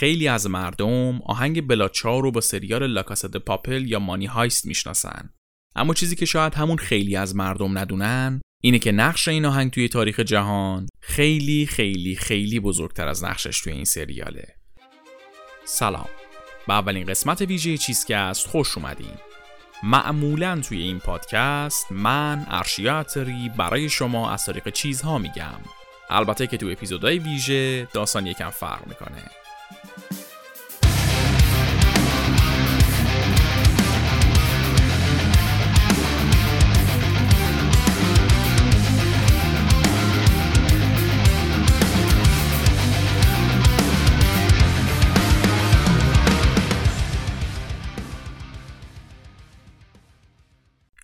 خیلی از مردم آهنگ بلاچا رو با سریال لاکاسد پاپل یا مانی هایست می‌شناسن. اما چیزی که شاید همون خیلی از مردم ندونن اینه که نقش این آهنگ توی تاریخ جهان خیلی خیلی خیلی بزرگتر از نقشش توی این سریاله. سلام. به اولین قسمت ویژه چیزکست خوش اومدین. معمولا توی این پادکست من ارشیاتری برای شما از طریق چیزها میگم. البته که تو اپیزودهای ویژه داستان یکم فرق می‌کنه.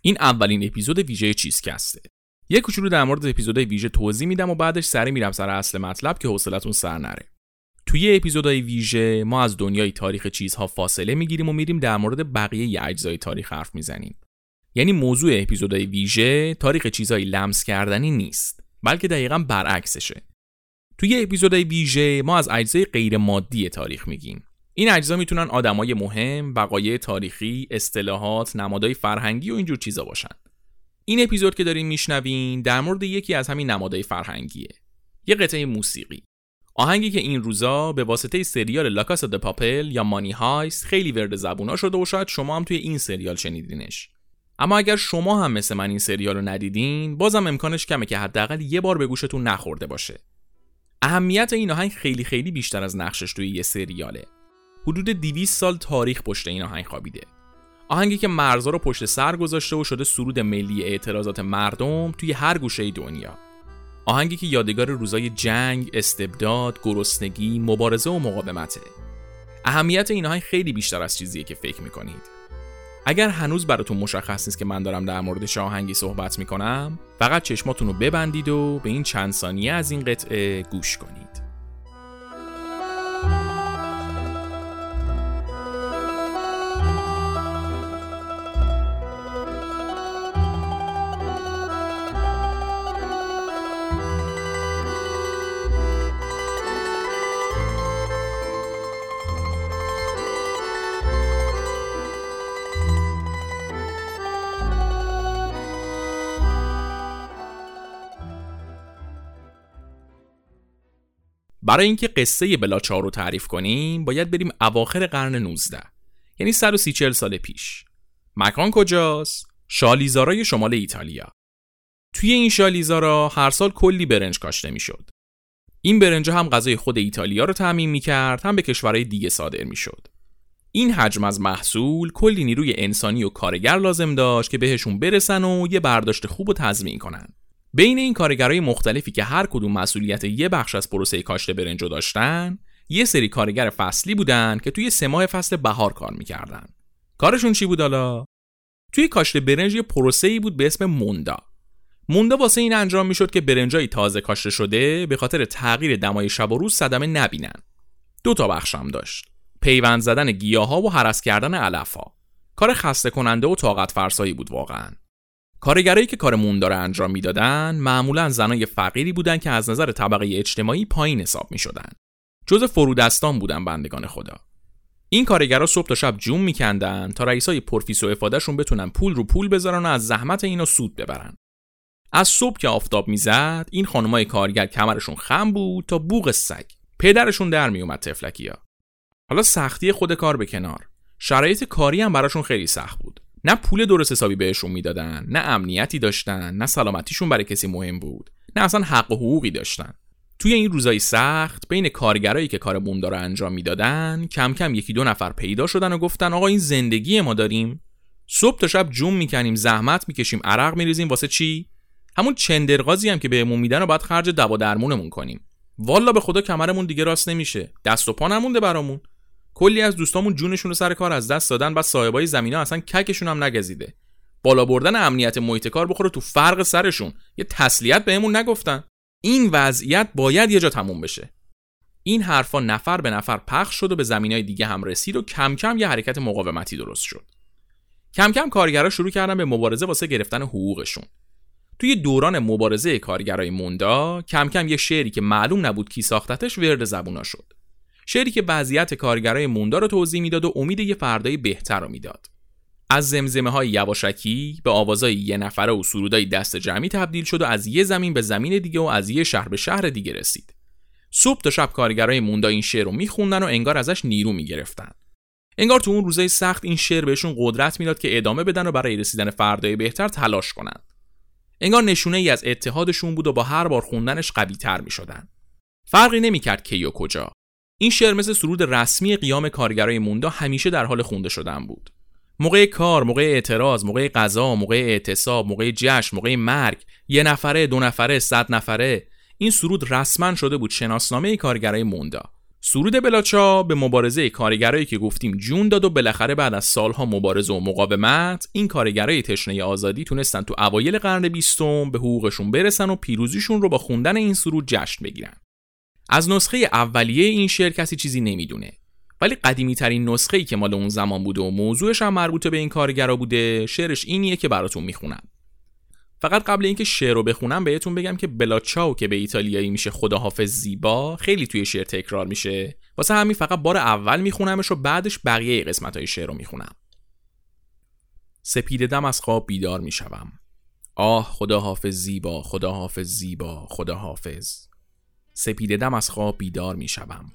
این اولین اپیزود ویژه چیزکسته. یه کوچولو در مورد اپیزودهای ویژه توضیح میدم و بعدش سری میرم سر اصل مطلب که حوصلتون سر نره. توی اپیزودهای ویژه ما از دنیای تاریخ چیزها فاصله می‌گیریم و میریم در مورد بقیه اجزای تاریخ حرف می‌زنیم. یعنی موضوع اپیزودهای ویژه تاریخ چیزهای لمس کردنی نیست بلکه دقیقا برعکسشه. توی اپیزودهای ویژه ما از اجزای غیر مادی تاریخ میگیم. این اجزا می‌تونن آدمای مهم، وقایع تاریخی، اصطلاحات، نمادهای فرهنگی و اینجور چیزا باشن. این اپیزود که دارین میشنوین در مورد یکی از همین نمادهای فرهنگیه. یه قطعه موسیقی. آهنگی که این روزا به واسطه سریال لاکاس د پاپل یا مانی هایست خیلی ورد زبونا شده و شاید شما هم توی این سریال شنیدینش. اما اگر شما هم مثل من این سریال رو ندیدین بازم امکانش کمه که حداقل یه بار به گوشتون نخورده باشه. اهمیت این آهنگ خیلی خیلی بیشتر از نقشش توی یه سریاله. حدود 200 سال تاریخ پشت این آهنگ خوابیده. آهنگی که مرزا رو پشت سر گذاشته و شده سرود ملی اعتراضات مردم توی هر گوشه دنیا. آهنگی که یادگار روزای جنگ، استبداد، گرسنگی، مبارزه و مقاومته. اهمیت این آهنگ خیلی بیشتر از چیزیه که فکر می‌کنید. اگر هنوز براتون مشخص نیست که من دارم در مورد آهنگی صحبت می‌کنم فقط چشماتون رو ببندید و به این چند ثانیه از این قطعه گوش کنید. برای اینکه قصه بلاچار رو تعریف کنیم باید بریم اواخر قرن 19 یعنی 130 سال پیش. مکان کجاست؟ شالیزارای شمال ایتالیا. توی این شالیزارا هر سال کلی برنج کاشته می‌شد. این برنج هم غذای خود ایتالیا رو تعمین می‌کرد هم به کشورهای دیگه صادر می‌شد. این حجم از محصول کلی نیروی انسانی و کارگر لازم داشت که بهشون برسن و یه برداشت خوب و تضمین کنن. بین این کارگرای مختلفی که هر کدوم مسئولیت یه بخش از پروسه کاشت برنج داشتن یه سری کارگر فصلی بودن که توی سه ماه فصل بهار کار می‌کردن. کارشون چی بود حالا؟ توی کاشت برنج یه پروسه ای بود به اسم موندا. موندا واسه این انجام می‌شد که برنجای تازه کاشته شده به خاطر تغییر دمای شب و روز صدمه نبینن. دو تا بخشم داشت. پیوند زدن گیاها و هرس کردن علفها. کار خسته کننده و طاقت فرسایی بود واقعا. کارگرایی که کار موندار انجام می‌دادن معمولا زنای فقیری بودند که از نظر طبقه اجتماعی پایین حساب می شدن. جز فرودستان بودن بندگان خدا. این کارگرا صبح تا شب جون میکندن تا رئیسای پرفیس و افادهشون بتونن پول رو پول بذارن و از زحمت اینا سود ببرن. از صبح که آفتاب می‌زد این خانمای کارگر کمرشون خم بود تا بوغ سگ. پدرشون در میومد تفلکیا. حالا سختی خود کار به کنار. شرایط کاری هم براشون خیلی سخت بود. نه پول درست حسابی بهشون می‌دادن نه امنیتی داشتن نه سلامتیشون برای کسی مهم بود نه اصلا حق و حقوقی داشتن. توی این روزای سخت بین کارگرایی که کار بوم داره انجام می‌دادن کم کم یکی دو نفر پیدا شدن و گفتن آقا این زندگی ما داریم. صبح تا شب جون می‌کنیم زحمت می‌کشیم عرق میریزیم واسه چی؟ همون چندرغازی هم که بهمون میدن و باید خرج دوا درمونمون کنیم. والا به خدا کمرمون دیگه راست نمیشه. دست و پا نمونده برامون. کلی از دوستامون جونشون رو سر کار از دست دادن بعد صاحبای زمینا اصلا ککشون هم نگزیده. بالا بردن امنیت محیط کار بخوره تو فرق سرشون. یه تسلیت بهمون نگفتن. این وضعیت باید یه جا تموم بشه. این حرفا نفر به نفر پخش شد و به زمینای دیگه هم رسید و کم کم یه حرکت مقاومتی درست شد. کم کم کارگرا شروع کردن به مبارزه واسه گرفتن حقوقشون. توی دوران مبارزه کارگرای موندا کم کم یه شعری که معلوم نبود کی ساختتش ورد زبونا شد. شعری که وضعیت کارگرای موندا رو توضیح می‌داد و امید یه فردای بهتر رو می‌داد. از زمزمه های یواشکی به آوازای یه نفره و سرودای دست جمعی تبدیل شد و از یه زمین به زمین دیگه و از یه شهر به شهر دیگه رسید. صبح تا شب کارگرای موندا این شعر رو میخوندن و انگار ازش نیرو می‌گرفتن. انگار تو اون روزای سخت این شعر بهشون قدرت می‌داد که ادامه بدن و برای رسیدن فردای بهتر تلاش کنن. انگار نشونه ای از اتحادشون بود و با هر بار خوندنش قوی تر می شدن. فرقی نمی‌کرد کی و کجا. این شعر مثل سرود رسمی قیام کارگرای موندا همیشه در حال خونده شدن بود موقع کار، موقع اعتراض، موقع قضا، موقع اعتصاب، موقع جشن، موقع مرگ، یه نفره، دو نفره، صد نفره این سرود رسما شده بود شناسنامه کارگرای موندا. سرود بلاچا به مبارزه کارگرایی که گفتیم جون داد و بالاخره بعد از سالها مبارزه و مقاومت این کارگرای تشنه آزادی تونستن تو اوایل قرن بیستم به حقوقشون برسن و پیروزیشون رو با خوندن این سرود جشن بگیرن. از نسخه اولیه این شعر کسی چیزی نمی‌دونه. ولی قدیمی ترین نسخه ای که مال اون زمان بوده و موضوعش هم مربوط به این کارگرا بوده شعرش اینیه که براتون می‌خونم. فقط قبل اینکه شعر رو بخونم بهتون بگم که بلاچاو که به ایتالیایی میشه خداحافظ زیبا خیلی توی شعر تکرار میشه. واسه همین فقط بار اول میخونمش و بعدش بقیه قسمت های شعر رو می‌خونم. سپید دم از خواب بیدار می‌شوم. آه خداحافظ زیبا خداحافظ زیبا خداحافظ. سپید دم از خواب بیدار می‌شوم.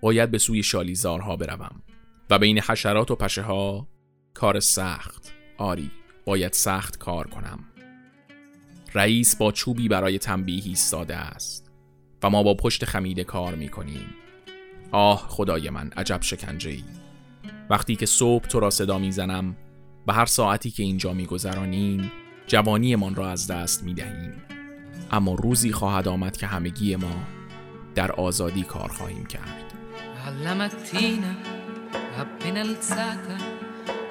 باید به سوی شالیزارها بروم. و بین حشرات و پشه ها کار سخت. آری باید سخت کار کنم. رئیس با چوبی برای تنبیه ایستاده است. و ما با پشت خمیده کار می کنیم آه خدای من عجب شکنجه ای وقتی که صبح تو را صدا می‌زنم و هر ساعتی که اینجا میگذرانیم جوانیمان را از دست می دهیم اما روزی خواهد آمد که همگی ما در آزادی کار خواهیم کرد alla mattina appena alzata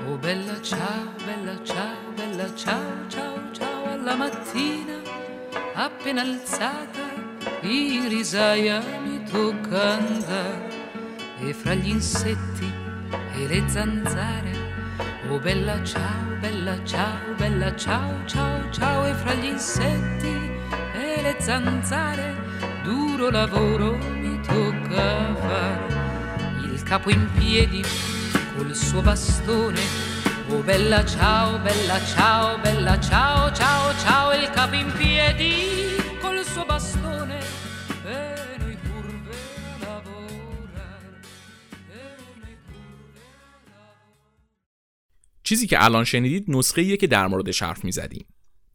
oh bella ciao bella ciao bella ciao ciao ciao alla mattina appena alzata in risaia mi tocca andare e fra gli insetti e le zanzare oh bella ciao bella ciao bella ciao ciao ciao e fra gli insetti e le zanzare duro lavoro mi tocca fare capo in piedi col suo bastone. Oh bella ciao, bella ciao, bella ciao, ciao, ciao, il capo in piedi چیزی که الان شنیدید نسخه ایه که در موردش حرف می‌زدیم.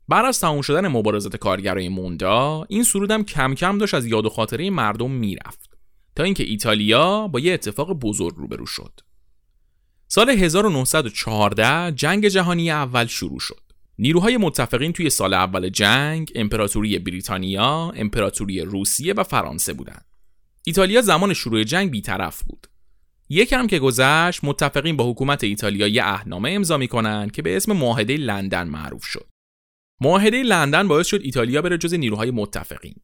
بعد از تموم شدن مبارزات کارگرای موندا این سرودم کم کم داشت از یاد و خاطره مردم می‌رفت تا اینکه ایتالیا با یه اتفاق بزرگ روبرو شد. سال 1914 جنگ جهانی اول شروع شد. نیروهای متفقین توی سال اول جنگ امپراتوری بریتانیا، امپراتوری روسیه و فرانسه بودند. ایتالیا زمان شروع جنگ بیطرف بود. یکم که گذشت متفقین با حکومت ایتالیا یه اهنامه امضا می‌کنن که به اسم معاهده لندن معروف شد. معاهده لندن باعث شد ایتالیا بره جز نیروهای متفقین.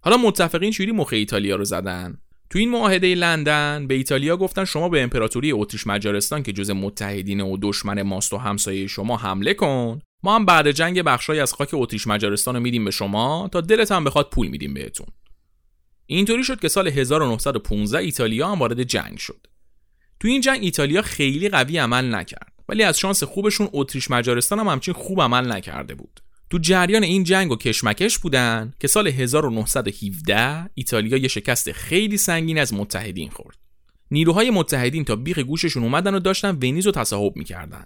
حالا متفقین چوری مخ ایتالیا رو زدن تو این معاهده لندن به ایتالیا گفتن شما به امپراتوری اتریش مجارستان که جز متحدین و دشمن ماست و همسایه شما حمله کن ما هم بعد جنگ بخشای از خاک اتریش مجارستان رو میدیم به شما تا دلت هم بخواد پول میدیم بهتون اینطوری شد که سال 1915 ایتالیا هم وارد جنگ شد تو این جنگ ایتالیا خیلی قوی عمل نکرد ولی از شانس خوبشون اتریش مجارستان هم همچین خوب عمل نکرده بود تو جریان این جنگ و کشمکش بودن که سال 1917 ایتالیا یه شکست خیلی سنگین از متحدین خورد. نیروهای متحدین تا بیخ گوششون اومدن و داشتن ونیز رو تصاحب می‌کردن.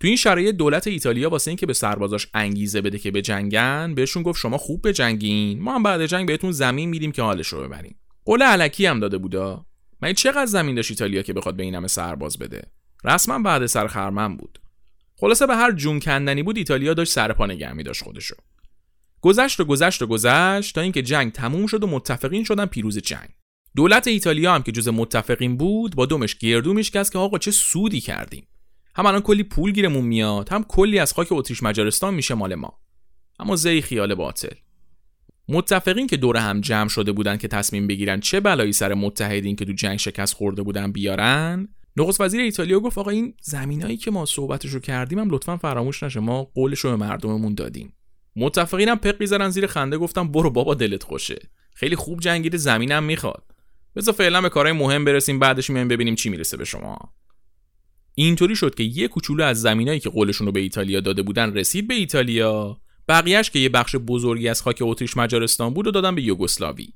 تو این شرایط دولت ایتالیا واسه اینکه به سربازاش انگیزه بده که به جنگن بهشون گفت شما خوب به جنگین ما هم بعد جنگ بهتون زمین میدیم که حالش رو ببریم قول علکی هم داده بودا من چقدر زمین داشت ایتالیا که بخواد به این همه سرباز بده؟ رسما بعد سرخرمن بود. خلاصه به هر جون کندنی بود ایتالیا داشت سرپا نگه می داشت خودشو. گذشت و گذشت و گذشت تا اینکه جنگ تموم شد و متفقین شدن پیروز جنگ. دولت ایتالیا هم که جز متفقین بود با دومش گردو میشکست که آقا چه سودی کردیم. هم الان کلی پول گیرمون میاد هم کلی از خاک اتریش مجارستان میشه مال ما. اما زی خیال باطل. متفقین که دور هم جمع شده بودن که تصمیم بگیرن چه بلایی سر متحدین که تو جنگ شکست خورده بودن بیارن. نخست وزیر ایتالیا گفت آقا این زمینایی که ما صحبتشو کردیم هم لطفا فراموش نشه ما قولشو به مردممون دادیم. متفقینم پق زدن زیر خنده گفتم برو بابا دلت خوشه. خیلی خوب جنگید زمینم می‌خواد. بذار فعلا به کارهای مهم برسیم بعدش میایم ببینیم چی می‌رسه به شما. اینطوری شد که یه کوچولو از زمینایی که قولشون رو به ایتالیا داده بودن رسید به ایتالیا. بقیهش که یه بخش بزرگی از خاک اتریش مجارستان بود و دادن به یوگسلاوی.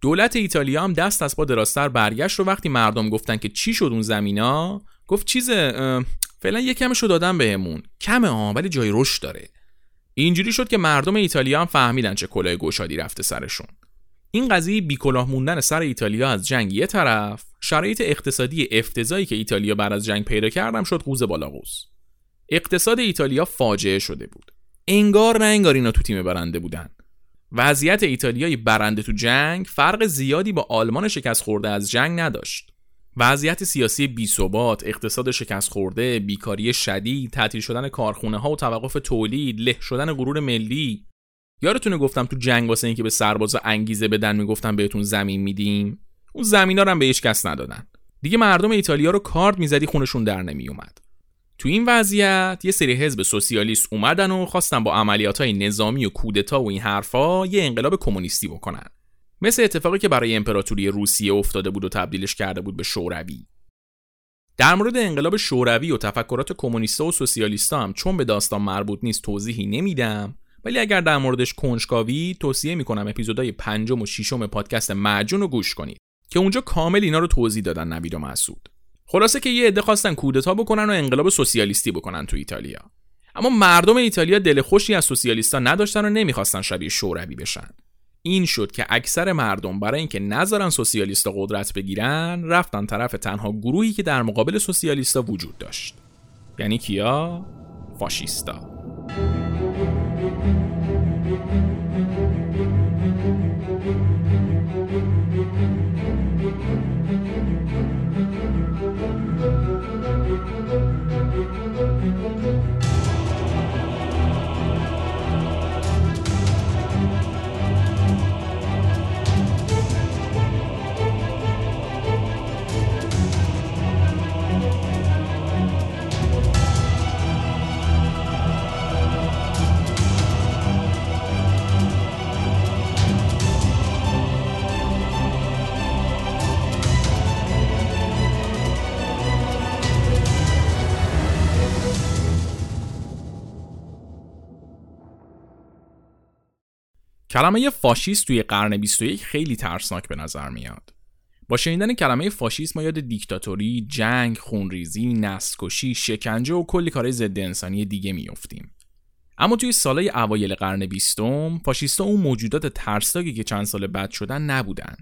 دولت ایتالیا هم دست از پا دراستر برگشت و وقتی مردم گفتن که چی شد اون زمینا گفت چیزه فعلا یه کمشو دادن بهمون. کمه ها ولی جای رشد داره. اینجوری شد که مردم ایتالیا هم فهمیدن چه کلاه گشادی رفته سرشون. این قضیه بیکلاه موندن سر ایتالیا از جنگ یه طرف شرایط اقتصادی افتضایی که ایتالیا بعد از جنگ پیدا کردم شد قوز بالا قوز اقتصاد ایتالیا فاجعه شده بود. انگار نه انگار اینا تو تیم برنده بودن وضعیت ایتالیای برنده تو جنگ فرق زیادی با آلمان شکست خورده از جنگ نداشت وضعیت سیاسی بی‌ثبات، اقتصاد شکست خورده، بیکاری شدید، تعطیل شدن کارخونه ها و توقف تولید، له شدن غرور ملی. یارتونه گفتم تو جنگ واسه اینکه به سربازا انگیزه بدن می‌گفتم بهتون زمین میدیم. اون زمینا رو هم به هیچ کس ندادن. دیگه مردم ایتالیا رو کارد می‌زدی خونشون در نمیومد. تو این وضعیت یه سری حزب سوسیالیست اومدن و خواستن با عملیات های نظامی و کودتا و این حرفا یه انقلاب کمونیستی بکنن. مثل اتفاقی که برای امپراتوری روسیه افتاده بود و تبدیلش کرده بود به شوروی در مورد انقلاب شوروی و تفکرات کمونیستا و سوسیالیستا هم چون به داستان مربوط نیست توضیحی نمیدم ولی اگر در موردش کنجکاوی توصیه می‌کنم اپیزودهای پنجم و ششم پادکست معجون رو گوش کنید که اونجا کامل اینا رو توضیح دادن نوید و مسعود خلاصه که یه عده خواستن کودتا بکنن و انقلاب سوسیالیستی بکنن تو ایتالیا. اما مردم ایتالیا دل خوشی از سوسیالیستا نداشتن و نمی‌خواستن شبیه شوروی بشن. این شد که اکثر مردم برای اینکه نذارن سوسیالیستا قدرت بگیرن رفتن طرف تنها گروهی که در مقابل سوسیالیستا وجود داشت. یعنی کیا؟ فاشیستا. کلمه فاشیست توی قرن 21 خیلی ترسناک به نظر میاد. با شنیدن کلمه فاشیست ما یاد دیکتاتوری، جنگ، خونریزی، نسل‌کشی، شکنجه و کلی کارهای ضد انسانی دیگه میافتیم. اما توی سالهای اوایل قرن بیستم فاشیستا اون موجودات ترسناکی که چند سال بعد شدن نبودن.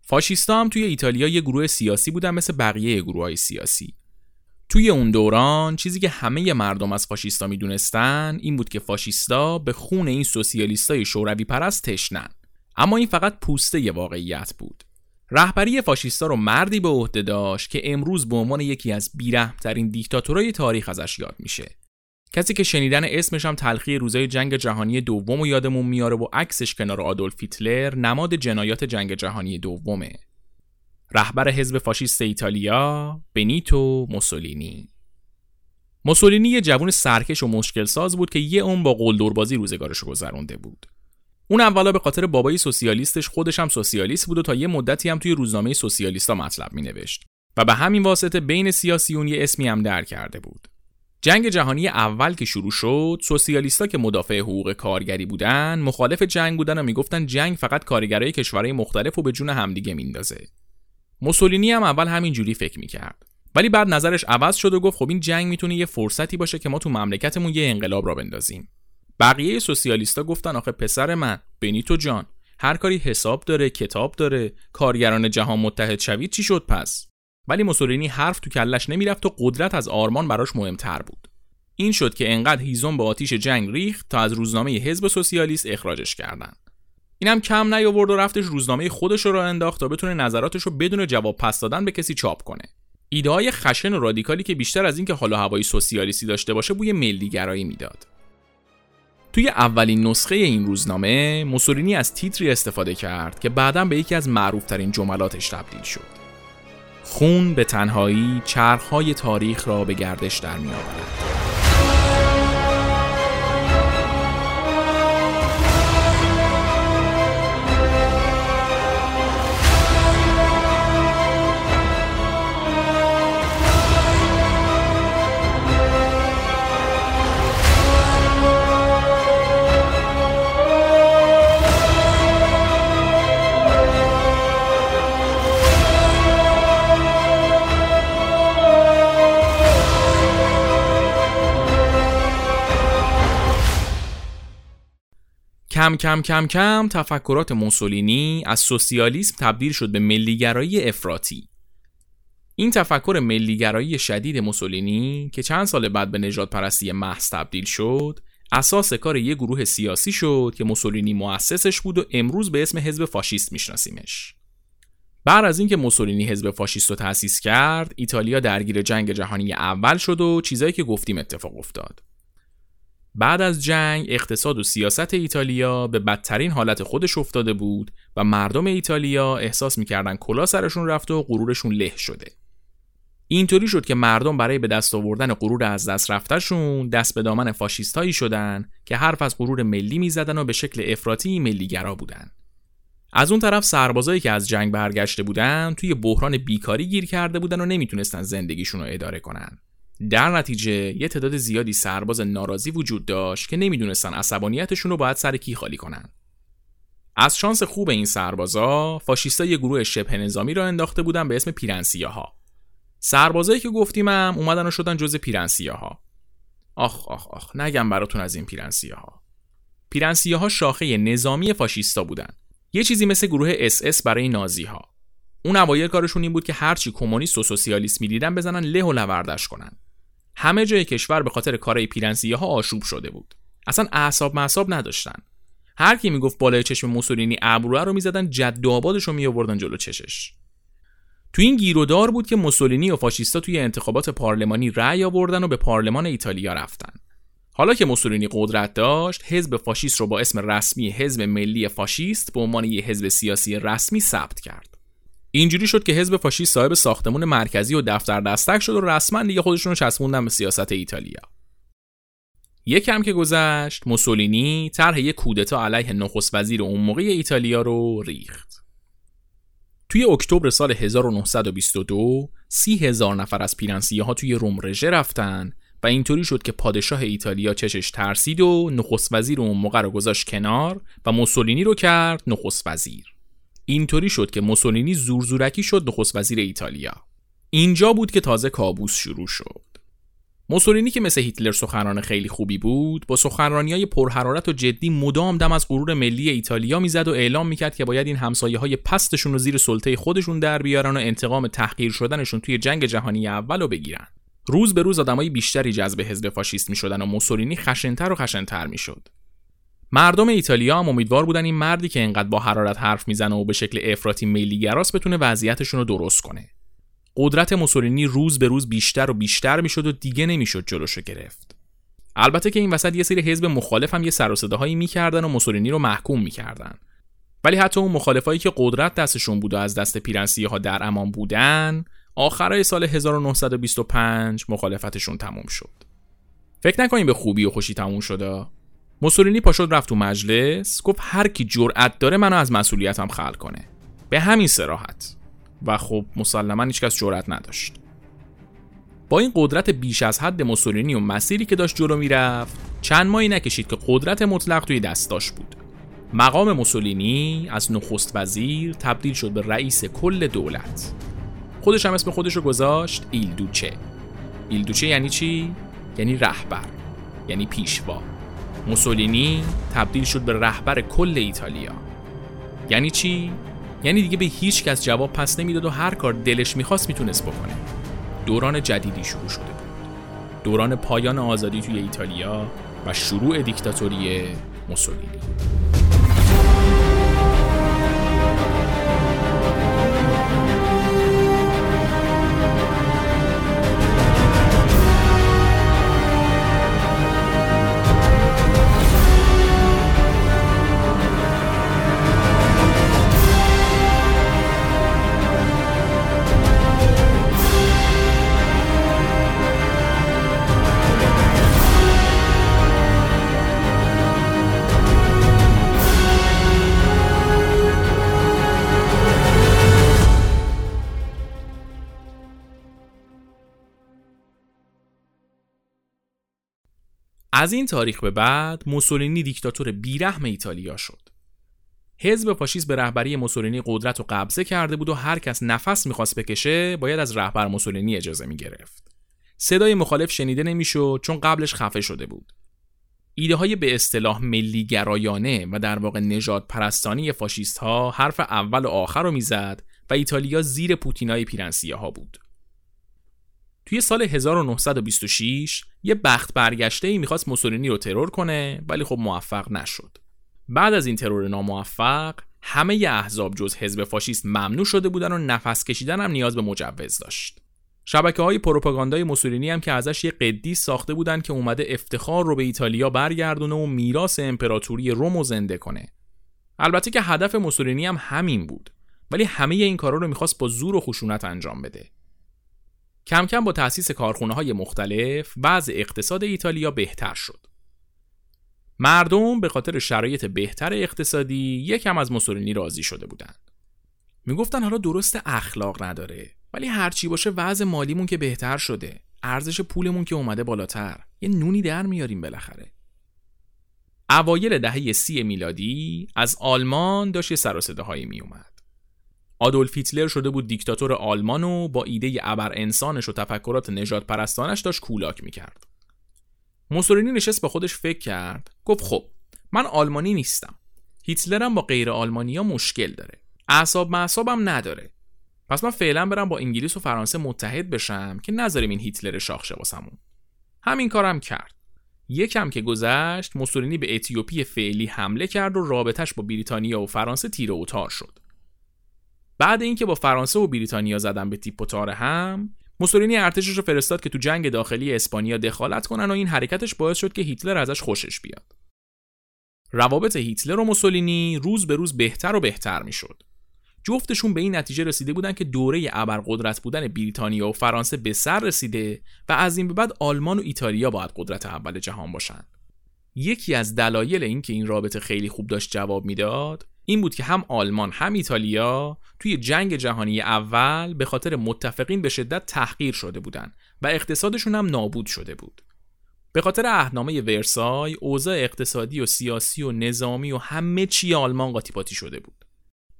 فاشیستا هم توی ایتالیا یه گروه سیاسی بودن مثل بقیه گروه های سیاسی. توی اون دوران چیزی که همه مردم از فاشیستا می‌دونستن این بود که فاشیستا به خون این سوسیالیستای شوروی پرست تشنن اما این فقط پوسته ی واقعیت بود. رهبری فاشیستا رو مردی به عهده داشت که امروز به عنوان یکی از بیرحمترین دیکتاتورای تاریخ ازش یاد میشه. کسی که شنیدن اسمش هم تلخی روزای جنگ جهانی دوم و یادمون میاره و عکسش کنار آدولف هیتلر نماد جنایات جنگ جهانی دومه. رهبر حزب فاشیست ایتالیا بنیتو موسولینی. موسولینی یه جوون سرکش و مشکل ساز بود که یه اون با قلدربازی روزگارش رو گذرونده بود. اون اولا به خاطر بابای سوسیالیستش خودش هم سوسیالیست بود و تا یه مدتی هم توی روزنامه سوسیالیستا مطلب می نوشت و به همین واسطه بین سیاسیون یه اسمی هم در کرده بود. جنگ جهانی اول که شروع شد سوسیالیستا که مدافع حقوق کارگری بودن مخالف جنگ بودن و می‌گفتن جنگ فقط کارگرای کشورهای مختلف و به جون همدیگه میندازه. موسولینی هم اول همین جوری فکر می‌کرد. ولی بعد نظرش عوض شد و گفت خب این جنگ می‌تونه یه فرصتی باشه که ما تو مملکتمون یه انقلاب را بندازیم. بقیه سوسیالیستا گفتن آخه پسر من بنیتو جان هر کاری حساب داره کتاب داره کارگران جهان متحد شوید چی شد پس؟ ولی موسولینی حرف تو کلش نمی‌رفت و قدرت از آرمان براش مهمتر بود. این شد که انقدر هیزم به آتیش جنگ ریخت تا از روزنامه حزب سوسیالیست اخراجش کردند اینم کم نیاورد و رفتش روزنامه خودش رو انداخت تا بتونه نظراتش رو بدون جواب پس دادن به کسی چاپ کنه. ایده های خشن و رادیکالی که بیشتر از اینکه حالا هوای سوسیالیستی داشته باشه بوی ملیگرایی می‌داد. توی اولین نسخه این روزنامه موسولینی از تیتری استفاده کرد که بعدا به یکی از معروفترین جملاتش تبدیل شد. خون به تنهایی چرخهای تاریخ را به گردش در می کم کم کم کم تفکرات موسولینی از سوسیالیسم تبدیل شد به ملیگرایی افراطی. این تفکر ملیگرایی شدید موسولینی که چند سال بعد به نجات پرستی محض تبدیل شد، اساس کار یک گروه سیاسی شد که موسولینی مؤسسش بود و امروز به اسم حزب فاشیست میشناسیمش. بعد از اینکه موسولینی حزب فاشیست رو تأسیس کرد، ایتالیا درگیر جنگ جهانی اول شد و چیزایی که گفتیم اتفاق افتاد. بعد از جنگ اقتصاد و سیاست ایتالیا به بدترین حالت خودش افتاده بود و مردم ایتالیا احساس می‌کردن کلا سرشون رفته و غرورشون له شده. اینطوری شد که مردم برای به دست آوردن غرور از دست رفتهشون دست به دامن فاشیستایی شدن که حرف از غرور ملی می‌زدن و به شکل افراطی ملیگرا بودن. از اون طرف سربازایی که از جنگ برگشته بودن توی بحران بیکاری گیر کرده بودن و نمی‌تونستن زندگیشون رو اداره کنن. در نتیجه یه تعداد زیادی سرباز ناراضی وجود داشت که نمی‌دونستن عصبانیتشون رو باید سر کی خالی کنن. از شانس خوب این سربازا فاشیستا یه گروه شبه نظامی راه انداخته بودن به اسم پیرهن‌سیاها. سربازایی که گفتیمم اومدن و شدن جزو پیرهن‌سیاها. آخ آخ آخ نگم براتون از این پیرهن‌سیاها. پیرهن‌سیاها شاخه نظامی فاشیستا بودن. یه چیزی مثل گروه اس اس برای نازی ها. اون اوایل کارشون این بود که هرچی کمونیست و سوسیالیست می‌دیدن بزنن له و لوردش کنن. همه جای کشور به خاطر کارهای پیرنسیه ها آشوب شده بود. اصلا اعصاب معصاب نداشتن. هر کی می‌گفت بالای چشم موسولینی ابروه رو می‌زدن جد آبادش رو میآوردن جلو چشش. تو این گیرودار بود که موسولینی و فاشیستا توی انتخابات پارلمانی رأی آوردن و به پارلمان ایتالیا رفتن. حالا که موسولینی قدرت داشت، حزب فاشیست رو با اسم رسمی حزب ملی فاشیست به عنوان یک حزب سیاسی رسمی ثبت کرد. اینجوری شد که حزب فاشیست صاحب ساختمون مرکزی و دفتر دستک شد و رسما دیگه خودشون رو چسبوندن به سیاست ایتالیا. یکم که گذشت موسولینی طرح یک کودتا علیه نخست وزیر اون موقع ایتالیا رو ریخت. توی اکتبر سال 1922 سی هزار نفر از پیرنسیه ها توی روم رژه رفتن و اینطوری شد که پادشاه ایتالیا چشش ترسید و نخست وزیر اون موقع رو گذاشت کنار و موسولینی رو کرد نخست وزیر. اینطوری شد که موسولینی زورزورکی شد نخست وزیر ایتالیا. اینجا بود که تازه کابوس شروع شد. موسولینی که مثل هیتلر سخنران خیلی خوبی بود با سخنرانی های پرحرارت و جدی مدام دم از غرور ملی ایتالیا می‌زد و اعلام می‌کرد که باید این همسایه های پستشون رو زیر سلطه خودشون در بیارن و انتقام تحقیر شدنشون توی جنگ جهانی اول رو بگیرن روز به روز آدمای بیشتری جذب حزب فاشیست می‌شدن و موسولینی خشنتر و خشنتر می‌شد مردم ایتالیا هم امیدوار بودن این مردی که انقدر با حرارت حرف می‌زنه و به شکل افراطی میلیگراس بتونه وضعیتشون رو درست کنه. قدرت موسولینی روز به روز بیشتر و بیشتر می‌شد و دیگه نمی‌شد جلوشو گرفت. البته که این وسط یه سری حزب مخالف هم یه سر و صداهایی می‌کردن و موسولینی رو محکوم می‌کردن. ولی حتی اون مخالفایی که قدرت دستشون بود و از دست پیرنسیه ها در امان بودن آخرای سال 1925 مخالفتشون تموم شد. فکر نکنیم به خوبی و خوشی تموم شده. موسولینی پاشد رفت تو مجلس گفت هر کی جرأت داره منو از مسئولیتم خلع کنه. به همین سراحت و خب مسلما هیچکس جرأت نداشت. با این قدرت بیش از حد موسولینی و مسیری که داشت جلو می‌رفت چند ماهی نکشید که قدرت مطلق توی دستاش بود. مقام موسولینی از نخست وزیر تبدیل شد به رئیس کل دولت. خودش هم اسم خودش رو گذاشت ایلدوچه. ایلدوچه یعنی چی؟ یعنی رهبر. یعنی پیشوا. موسولینی تبدیل شد به رهبر کل ایتالیا. یعنی چی؟ یعنی دیگه به هیچ کس جواب پس نمی‌داد و هر کار دلش می‌خواست می‌تونست بکنه. دوران جدیدی شروع شده بود. دوران پایان آزادی توی ایتالیا و شروع دیکتاتوری موسولینی. از این تاریخ به بعد موسولینی دیکتاتور بیرحم ایتالیا شد. حزب فاشیست به رهبری موسولینی قدرت و قبضه کرده بود و هر کس نفس می‌خواست بکشه باید از رهبر موسولینی اجازه می‌گرفت. صدای مخالف شنیده نمی‌شد چون قبلش خفه شده بود. ایده های به اصطلاح ملی گرایانه و در واقع نجات پرستانی فاشیست ها حرف اول و آخر رو می‌زد و ایتالیا زیر پوتینای پیرنسیه ها بود. توی سال 1926 یه بخت برگشته ای می‌خواست موسولینی رو ترور کنه ولی خب موفق نشد. بعد از این ترور ناموفق همه ی احزاب جز حزب فاشیست ممنوع شده بودن و نفس کشیدن هم نیاز به مجوز داشت. شبکه های پروپاگاندای موسولینی هم که ازش یه قدیس ساخته بودن که اومده افتخار رو به ایتالیا برگردونه و میراث امپراتوری روم زنده کنه. البته که هدف موسولینی هم همین بود ولی همه این کارا رو می‌خواست با زور و خشونت انجام بده. کم کم با تأسیس کارخونه های مختلف وضع اقتصاد ایتالیا بهتر شد. مردم به خاطر شرایط بهتر اقتصادی یکم از موسولینی راضی شده بودند. می‌گفتن حالا درست اخلاق نداره ولی هرچی باشه وضع مالیمون که بهتر شده ارزش پولمون که اومده بالاتر یه نونی در میاریم بالاخره اوایل دهه سی میلادی از آلمان داشت یه سر و می اومد. آدولف هیتلر شده بود دیکتاتور آلمان و با ایده ابر انسانش و تفکرات نجات پرستانش داشت کولاک می‌کرد. موسولینی نشست با خودش فکر کرد. گفت خب من آلمانی نیستم. هیتلرم با غیر آلمانیا مشکل داره. اعصاب معصابم نداره. پس من فعلا برم با انگلیس و فرانسه متحد بشم که نذاریم این هیتلر شاخشه واسمون. همین کارم کرد. یکم که گذشت موسولینی به اتیوپی فعلی حمله کرد و رابطش با بریتانیا و فرانسه تیر و تار شد. بعد اینکه با فرانسه و بریتانیا زدن به تیپ و تار هم موسولینی ارتشش رو فرستاد که تو جنگ داخلی اسپانیا دخالت کنن و این حرکتش باعث شد که هیتلر ازش خوشش بیاد روابط هیتلر و موسولینی روز به روز بهتر و بهتر می‌شد جفتشون به این نتیجه رسیده بودن که دوره ابرقدرت بودن بریتانیا و فرانسه به سر رسیده و از این به بعد آلمان و ایتالیا باید قدرت اول جهان باشند. یکی از دلایل اینکه این رابطه خیلی خوب داشت جواب می‌داد این بود که هم آلمان هم ایتالیا توی جنگ جهانی اول به خاطر متفقین به شدت تحقیر شده بودند و اقتصادشون هم نابود شده بود. به خاطر اهنامه ورسای اوضاع اقتصادی و سیاسی و نظامی و همه چی آلمان قاطی شده بود.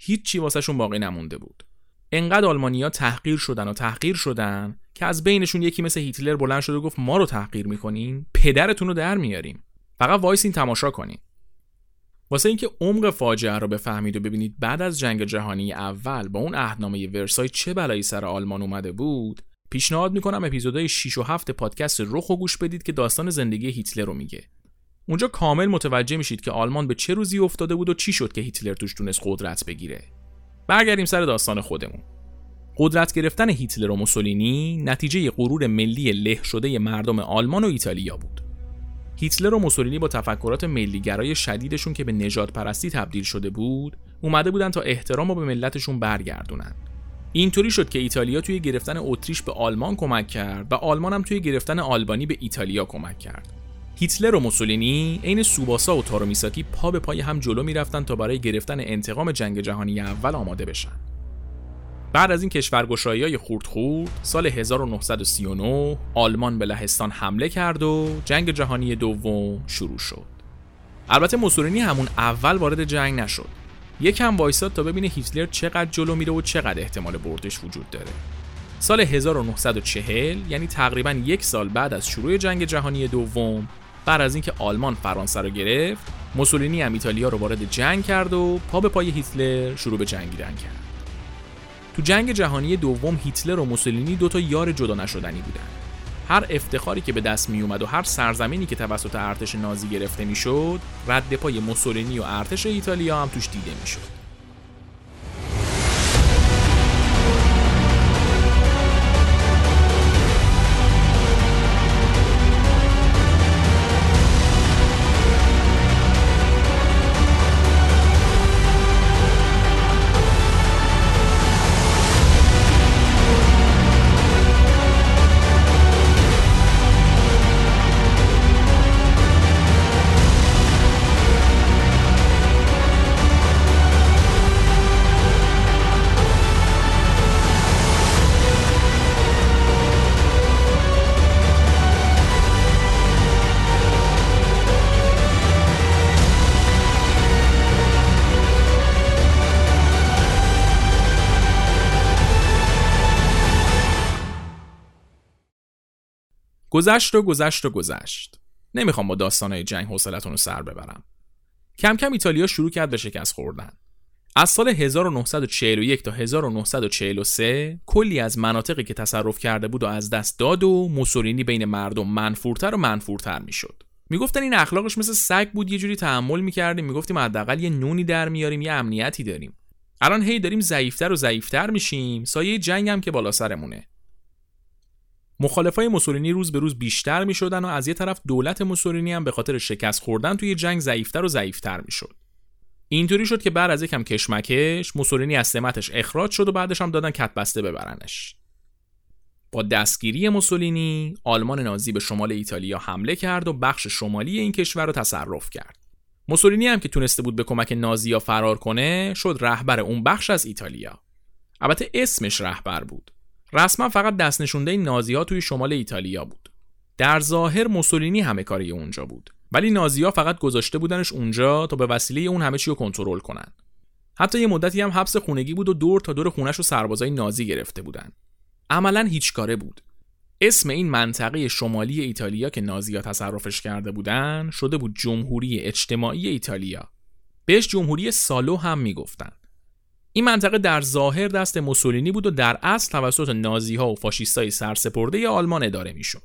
هیچی واسهشون باقی نمونده بود انقدر آلمانیا تحقیر شدن و تحقیر شدن که از بینشون یکی مثل هیتلر بلند شده و گفت ما رو تحقیر می‌کنین پدرتون رو در میاریم فقط وایسین تماشا کنین واسه اینکه عمق فاجعه رو بفهمید و ببینید بعد از جنگ جهانی اول با اون عهدنامه ورسای چه بلایی سر آلمان اومده بود پیشنهاد می‌کنم اپیزودهای 6 و 7 پادکست رخ و گوش بدید که داستان زندگی هیتلر رو میگه. اونجا کامل متوجه میشید که آلمان به چه روزی افتاده بود و چی شد که هیتلر توش تونست قدرت بگیره. برگردیم سر داستان خودمون. قدرت گرفتن هیتلر و موسولینی نتیجه غرور ملی له شده مردم آلمان و ایتالیا بود. هیتلر و موسولینی با تفکرات ملیگرای شدیدشون که به نجات پرستی تبدیل شده بود اومده بودن تا احترام رو به ملتشون برگردونن اینطوری شد که ایتالیا توی گرفتن اتریش به آلمان کمک کرد و آلمان هم توی گرفتن آلبانی به ایتالیا کمک کرد هیتلر و موسولینی عین سوباسا و تارومیساکی پا به پای هم جلو می‌رفتن تا برای گرفتن انتقام جنگ جهانی اول آماده بشن. بعد از این کشورگشایی های خورد خورد سال 1939 آلمان به لهستان حمله کرد و جنگ جهانی دوم شروع شد. البته موسولینی همون اول وارد جنگ نشد. یکم وایساد تا ببینه هیتلر چقدر جلو میره و چقدر احتمال بردش وجود داره. سال 1940 یعنی تقریبا یک سال بعد از شروع جنگ جهانی دوم بعد از اینکه آلمان فرانسه رو گرفت موسولینی هم ایتالیا رو وارد جنگ کرد و پا به پای هیتلر شروع به جنگیدن کرد تو جنگ جهانی دوم هیتلر و موسولینی دوتا یار جدا نشدنی بودن. هر افتخاری که به دست می اومد و هر سرزمینی که توسط ارتش نازی گرفته می‌شد رد پای موسولینی و ارتش ایتالیا هم توش دیده می‌شد. گذشت و گذشت و گذشت نمی‌خوام با داستانهای جنگ حوصلتون رو سر ببرم کم کم ایتالیا شروع کرد به شکست خوردن از سال 1941 تا 1943 کلی از مناطقی که تصرف کرده بود و از دست داد و موسولینی بین مردم منفورتر و منفورتر می‌شد. می‌گفتن این اخلاقش مثل سگ بود یه جوری تحمل می‌کردیم می‌گفتیم حداقل یه نونی در میاریم یه امنیتی داریم. الان هی داریم ضعیفتر و ضعیفتر میشیم سایه جنگ هم که بالا سرمونه. مخالفای موسولینی روز به روز بیشتر می‌شدن و از یه طرف دولت موسولینی هم به خاطر شکست خوردن توی جنگ ضعیفتر و ضعیفتر می‌شد. اینطوری شد که بعد از یکم کشمکش موسولینی از سمتش اخراج شد و بعدش هم دادن کتبسته ببرنش. با دستگیری موسولینی آلمان نازی به شمال ایتالیا حمله کرد و بخش شمالی این کشور رو تصرف کرد. موسولینی هم که تونسته بود به کمک نازیا فرار کنه شد رهبر اون بخش از ایتالیا. البته اسمش رهبر بود. رسما فقط دست نشونده نازی ها توی شمال ایتالیا بود. در ظاهر موسولینی همه کاری اونجا بود. ولی نازیها فقط گذاشته بودنش اونجا تا به وسیله اون همه چی رو کنترل کنن. حتی یه مدتی هم حبس خونگی بود و دور تا دور خونش رو سربازای نازی گرفته بودن. عملا هیچ کاره بود. اسم این منطقه شمالی ایتالیا که نازیها تصرفش کرده بودن شده بود جمهوری اجتماعی ایتالیا. بهش جمهوری سالو هم می‌گفتن. این منطقه در ظاهر دست موسولینی بود و در اصل توسط نازی ها و فاشیستای سرسپرده آلمان اداره می‌شد.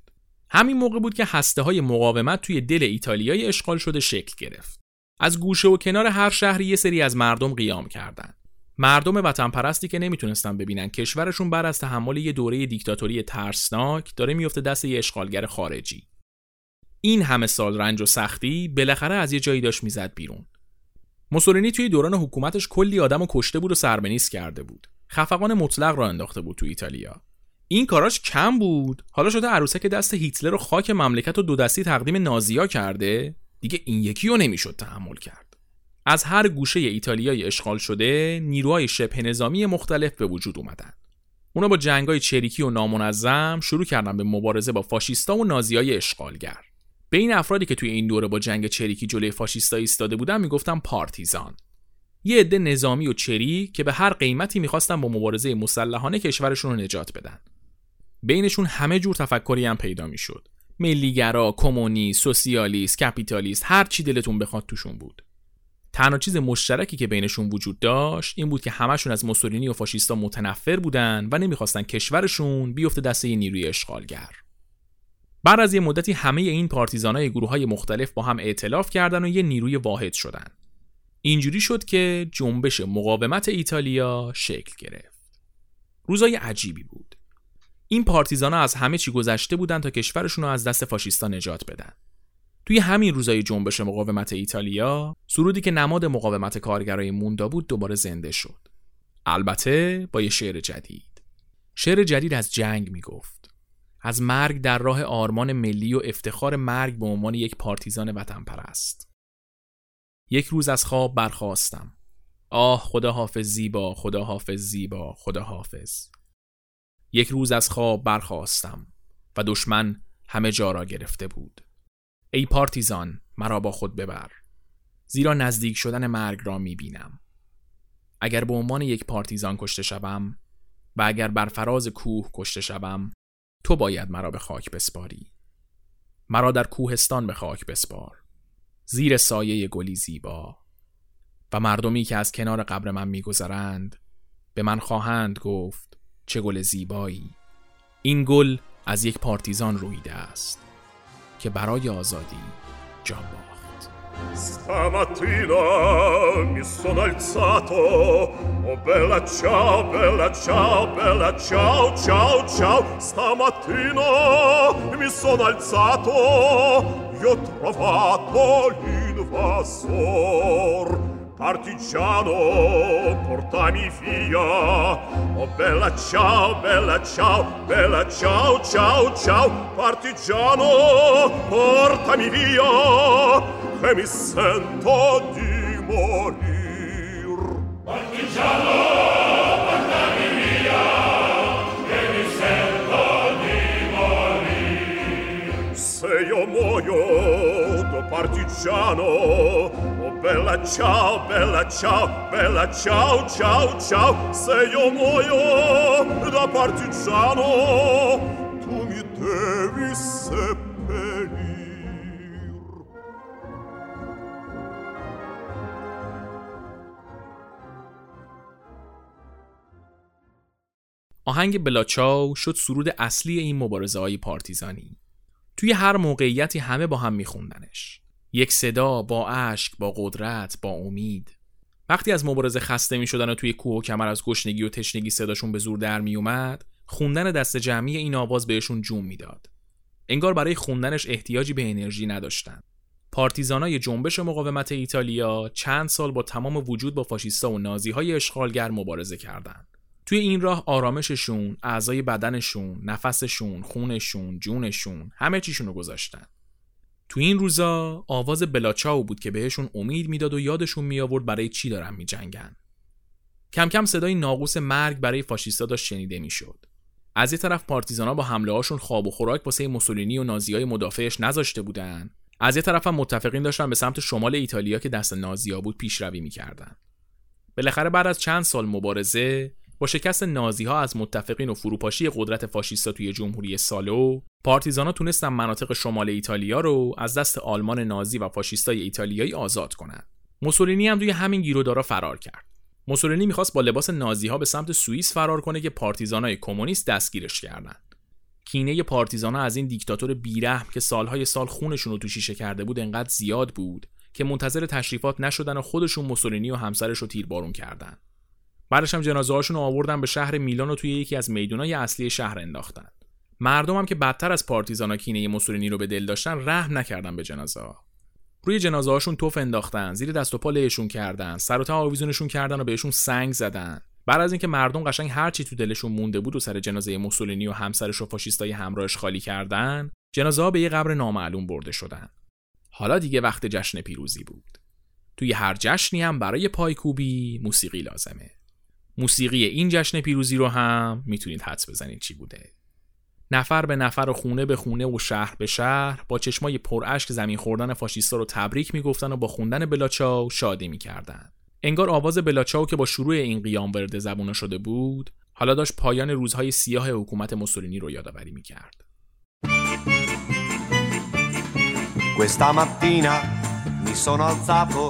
همین موقع بود که هسته های مقاومت توی دل ایتالیای اشغال شده شکل گرفت. از گوشه و کنار هر شهری یه سری از مردم قیام کردند. مردم وطن پرستی که نمی‌تونستن ببینن کشورشون بر از تحمل یه دوره دیکتاتوری ترسناک داره میفته دست یه اشغالگر خارجی. این همه سال رنج و سختی بالاخره از یه جایی داشت می‌زد بیرون. موسولینی توی دوران حکومتش کلی آدم و کشته بود و سربنیس کرده بود. خفقان مطلق را انداخته بود تو ایتالیا. این کاراش کم بود. حالا شده عروسک دست هیتلر و خاک مملکت و دو دستی تقدیم نازیا کرده. دیگه این یکی رو نمی‌شد تحمل کرد. از هر گوشه ایتالیای اشغال شده نیروهای شبه نظامی مختلف به وجود اومدن. اونا با جنگای چریکی و نامنظم شروع کردن به مبارزه با فاشیستا و نازیای اشغالگر. به این افرادی که توی این دوره با جنگ چریکی جلوی فاشیستا ایستاده بودن می‌گفتن پارتیزان یه عده نظامی و چری که به هر قیمتی می‌خواستن با مبارزه مسلحانه کشورشون رو نجات بدن بینشون همه جور تفکری هم پیدا می‌شد ملیگرا، کمونیست، سوسیالیست، کپیتالیست هر چی دلتون بخواد توشون بود. تنها چیز مشترکی که بینشون وجود داشت این بود که همشون از موسولینی و فاشیستا متنفر بودن و نمی‌خواستن کشورشون بیفته دست یه نیروی اشغالگر. بعد از یه مدتی همه این پارتیزانای گروه های مختلف با هم ائتلاف کردن و یه نیروی واحد شدن. اینجوری شد که جنبش مقاومت ایتالیا شکل گرفت. روزای عجیبی بود. این پارتیزانا از همه چی گذشته بودن تا کشورشون رو از دست فاشیستا نجات بدن. توی همین روزای جنبش مقاومت ایتالیا، سرودی که نماد مقاومت کارگرای موندا بود دوباره زنده شد. البته با یه شعر جدید. شعر جدید از جنگ می‌گفت. از مرگ در راه آرمان ملی و افتخار مرگ به عنوان یک پارتیزان وطن پرست. یک روز از خواب برخواستم. آه خدا حافظ زیبا خدا حافظ زیبا خدا حافظ یک روز از خواب برخواستم و دشمن همه جا را گرفته بود ای پارتیزان مرا با خود ببر زیرا نزدیک شدن مرگ را می بینم اگر به عنوان یک پارتیزان کشته شوم و اگر بر فراز کوه کشته شوم تو باید مرا به خاک بسپاری. مرا در کوهستان به خاک بسپار. زیر سایه گلی زیبا. و مردمی که از کنار قبر من میگذرند به من خواهند گفت چه گل زیبایی. این گل از یک پارتیزان رویده است که برای آزادی جان باخت. Stamattina mi sono alzato, oh bella ciao, bella ciao, bella ciao, ciao, ciao. Stamattina mi sono alzato, io ho trovato l'invasor. Partigiano, portami via. Oh bella ciao, bella ciao, bella ciao, ciao, ciao. Partigiano, portami via che mi sento di morir. Partigiano, portami via, che mi sento di morir. Se io muoio da partigiano, oh bella ciao, bella ciao, bella ciao, ciao, ciao, se io muoio da partigiano, tu mi devi seppellire. آهنگ بلاچاو شد سرود اصلی این مبارزه های پارتیزانی. توی هر موقعیتی همه با هم میخوندنش. یک صدا با اشک با قدرت با امید. وقتی از مبارزه خسته می شدن و توی کوه و کمر از گشنگی و تشنگی صداشون به زور در می اومد خوندن دست جمعی این آواز بهشون جون می‌داد. انگار برای خوندنش احتیاجی به انرژی نداشتن. پارتیزانای جنبش مقاومت ایتالیا چند سال با تمام وجود با فاشیستا و نازی های اشغالگر مبارزه کردند. توی این راه آرامششون، اعضای بدنشون، نفسشون، خونشون، جونشون، همه چیشون رو گذاشتن. تو این روزا آواز بلاچاو بود که بهشون امید می‌داد و یادشون می آورد برای چی دارن میجنگن. کم کم صدای ناقوس مرگ برای فاشیستا داشت شنیده می‌شد. از یه طرف پارتیزانا با حمله هاشون خواب و خوراک واسه موسولینی و نازیای مدافعش نذاشته بودن از یه طرف هم متفقین داشتن به سمت شمال ایتالیا که دست نازیا بود پیشروی می‌کردن بالاخره بعد از چند سال مبارزه با شکست نازی ها از متفقین و فروپاشی قدرت فاشیستا توی جمهوری سالو پارتیزانا تونستن مناطق شمال ایتالیا رو از دست آلمان نازی و فاشیستای ایتالیایی آزاد کنند. موسولینی هم توی همین گیرودارا فرار کرد موسولینی می‌خواست با لباس نازی ها به سمت سوئیس فرار کنه که پارتیزانای کمونیست دستگیرش کردند کینه پارتیزانا از این دیکتاتور بیرحم که سالهای سال خونشون رو تو شیشه کرده بود انقدر زیاد بود که منتظر تشریفات نشدن و خودشون موسولینی و همسرش رو تیربارون کردن. بعدش هم جنازه هاشون آوردن به شهر میلان و توی یکی از میدونای اصلی شهر انداختن. مردم هم که بدتر از پارتیزانا کینه موسولینی رو به دل داشتن رحم نکردن به جنازه ها. روی جنازه هاشون توف انداختن، زیر دست و پا لهشون کردن، سر و آویزونشون کردن و بهشون سنگ زدن. بعد از اینکه مردم قشنگ هر چی تو دلشون مونده بود و سر جنازه موسولینی و همسرش و فاشیستای همراهش خالی کردن جنازه ها به یه قبر نامعلوم برده شدن حالا دیگه وقت جشن پیروزی بود توی هر جشنی هم برای پایکوبی موسیقی لازمه موسیقی این جشن پیروزی رو هم می‌تونید حدس بزنید چی بوده. نفر به نفر و خونه به خونه و شهر به شهر با چشمای پراشک زمین خوردن فاشیستا رو تبریک می‌گفتن و با خوندن بلاچاو شادی می‌کردن. انگار آواز بلاچاو که با شروع این قیام ورد زبونه شده بود حالا داشت پایان روزهای سیاه حکومت موسولینی رو یادآوری می‌کرد. Questa mattina mi sono alzato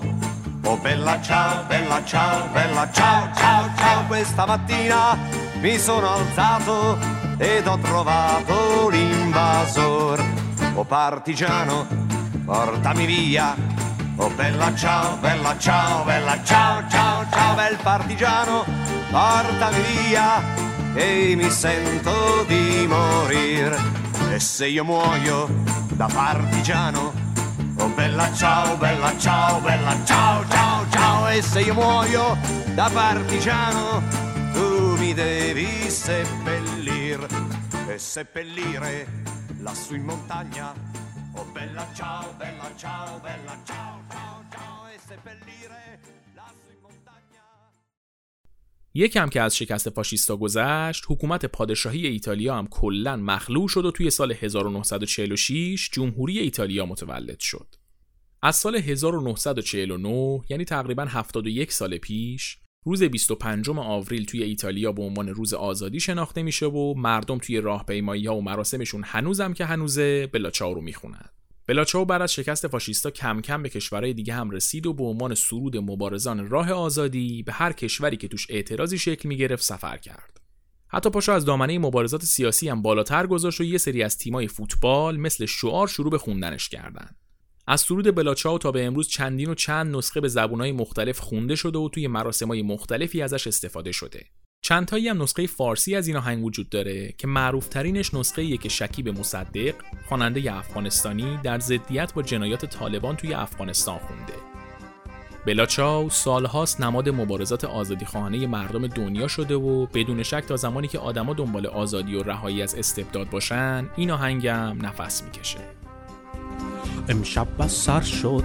Oh bella ciao, bella ciao, bella ciao, ciao, ciao. Questa mattina mi sono alzato ed ho trovato l'invasor Oh partigiano, portami via. Oh bella ciao, bella ciao, bella ciao, ciao, ciao, bel partigiano, portami via e mi sento di morir. E se io muoio da partigiano, oh bella ciao, bella ciao, bella ciao, ciao, ciao, e se io muoio da partigiano, tu mi devi seppellir. E seppellire lassù in montagna. Oh bella ciao, bella ciao, bella ciao, ciao, ciao. E seppellire یکم که از شکست فاشیستا گذشت حکومت پادشاهی ایتالیا هم کلا مخلوع شد و توی سال 1946 جمهوری ایتالیا متولد شد. از سال 1949 یعنی تقریبا 71 سال پیش روز 25 آوریل توی ایتالیا به عنوان روز آزادی شناخته میشه و مردم توی راهپیمایی ها و مراسمشون هنوزم که هنوزه بلاچاو رو بلاچاو بعد از شکست فاشیستا کم کم به کشورهای دیگه هم رسید و به عنوان سرود مبارزان راه آزادی به هر کشوری که توش اعتراضی شکل می‌گرفت سفر کرد. حتی پاشو از دامنه مبارزات سیاسی هم بالاتر گذاشت و یه سری از تیمای فوتبال مثل شعار شروع به خوندنش کردند. از سرود بلاچاو تا به امروز چندین و چند نسخه به زبونهای مختلف خونده شده و توی مراسمهای مختلفی ازش استفاده شده. چند تایی هم نسخه فارسی از این آهنگ وجود داره که معروف ترینش نسخه که شکیب مصدق خواننده افغانستانی در ضدیت با جنایات طالبان توی افغانستان خونده. بلاچاو سالهاست نماد مبارزات آزادی خواهانه مردم دنیا شده و بدون شک تا زمانی که آدما دنبال آزادی و رهایی از استبداد باشن این آهنگم نفس می‌کشه. امشب بس سر شد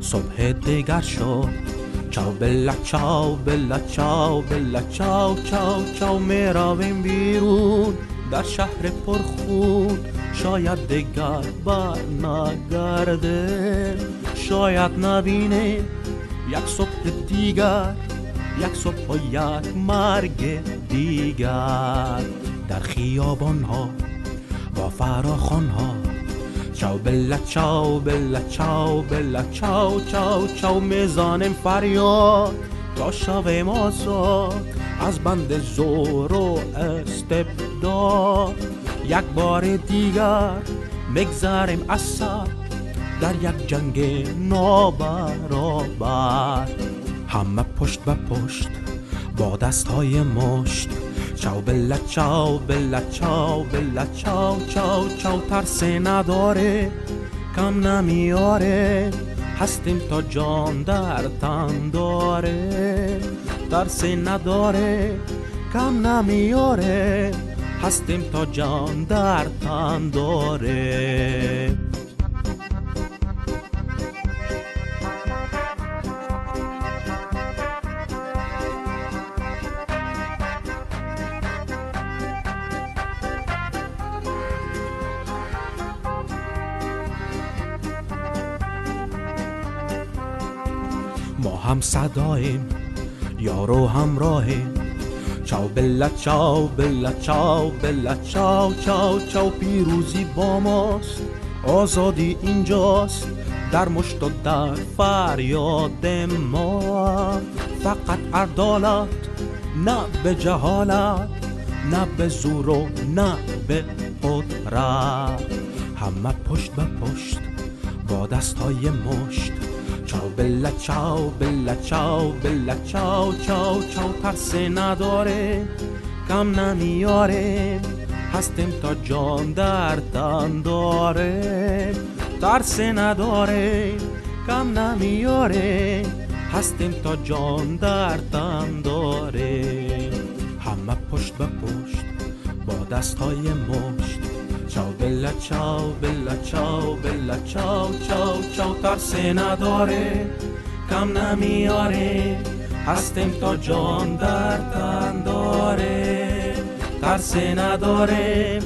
صبح دیگر شد چاو بلا چاو بلا چاو بلا چاو چاو چاو می‌رویم بیرون در شهر پرخون شاید دیگر بر نگرده شاید نبینه یک صبح دیگر یک صبح و یک مرگ دیگر در خیابان ها و فراخان ها چاو بلا چاو بلا چاو بلا چاو چاو چاو میزانم فریاد. تا آزاد از بند زور و استبداد. یک بار دیگر بگذاریم اثر در یک جنگ نابرابر. همه پشت به پشت با دست های مشت چاو بلا چاو بلا چاو بلا چاو چاو چاو ترس نداره کم نمیاره هستیم تا جان در تن داره ترس نداره کم نمیاره هستیم تا جان در تن داره. هم صداییم یارو همراهیم چاو بلا چاو بلا چاو بلا چاو چاو چاو پیروزی با ماست. آزادی اینجاست در مشت و در فریاد ما. فقط عدالت نه به جهالت نه به زور و نه به قدرت. همه پشت به پشت با دست های مشت چاو بلا چاو بلا چاو بلا چاو چاو چاو ترس نداره کم نمیاره. هستیم تا جان در تن داره ترس نداره کم نمیاره. هستیم تا جان در تن داره. همه پشت به پشت با دست های مشت چاو بلا چاو بلا چاو بلا چاو چاو چاو ترس نداره کم نمیاره هستیم تا جان در تن داره ترس نداره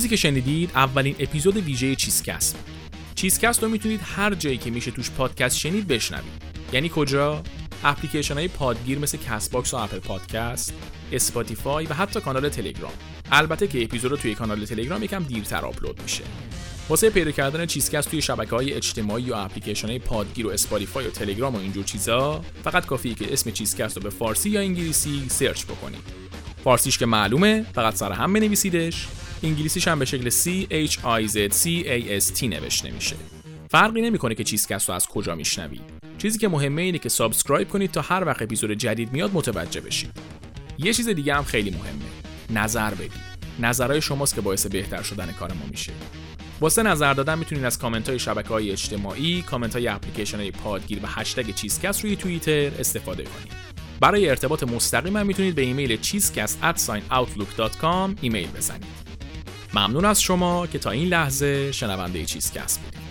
چیزی که شنیدید اولین اپیزود ویژه چیزکست. چیزکست رو می‌تونید هر جایی که میشه توش پادکست شنید بشنوید. یعنی کجا؟ اپلیکیشن های پادگیر مثل Castbox و Apple Podcast، Spotify و حتی کانال تلگرام. البته که اپیزود رو توی کانال تلگرام یکم دیرتر آپلود میشه. واسه پیدا کردن چیزکست توی شبکه های اجتماعی و اپلیکیشن های پادگیر و Spotify و تلگرام و اینجور چیزا فقط کافیه که اسم چیزکست رو به فارسی یا انگلیسی search بکنید. فارسیش که معلومه فقط سر هم بنویسیدش انگلیسیش هم به شکل C H I Z C A S T نوشته میشه. فرقی نمی‌کنه که چیزکست رو از کجا میشنوید چیزی که مهمه اینه که subscribe کنید تا هر وقت اپیزود جدید میاد متوجه بشید. یه چیز دیگه هم خیلی مهمه. نظر بدید. نظرهای شماست که باعث بهتر شدن کار ما میشه. واسه نظر دادن می‌تونید از کامنت های شبکه های اجتماعی، کامنت های اپلیکیشن های پادگیر و هشتگ چیزکست روی توییتر استفاده کنید. برای ارتباط مستقیم هم می‌تونید به ایمیل cheesecast@outlook.com ایمیل بزنید. ممنون از شما که تا این لحظه شنونده چیزکست بودید.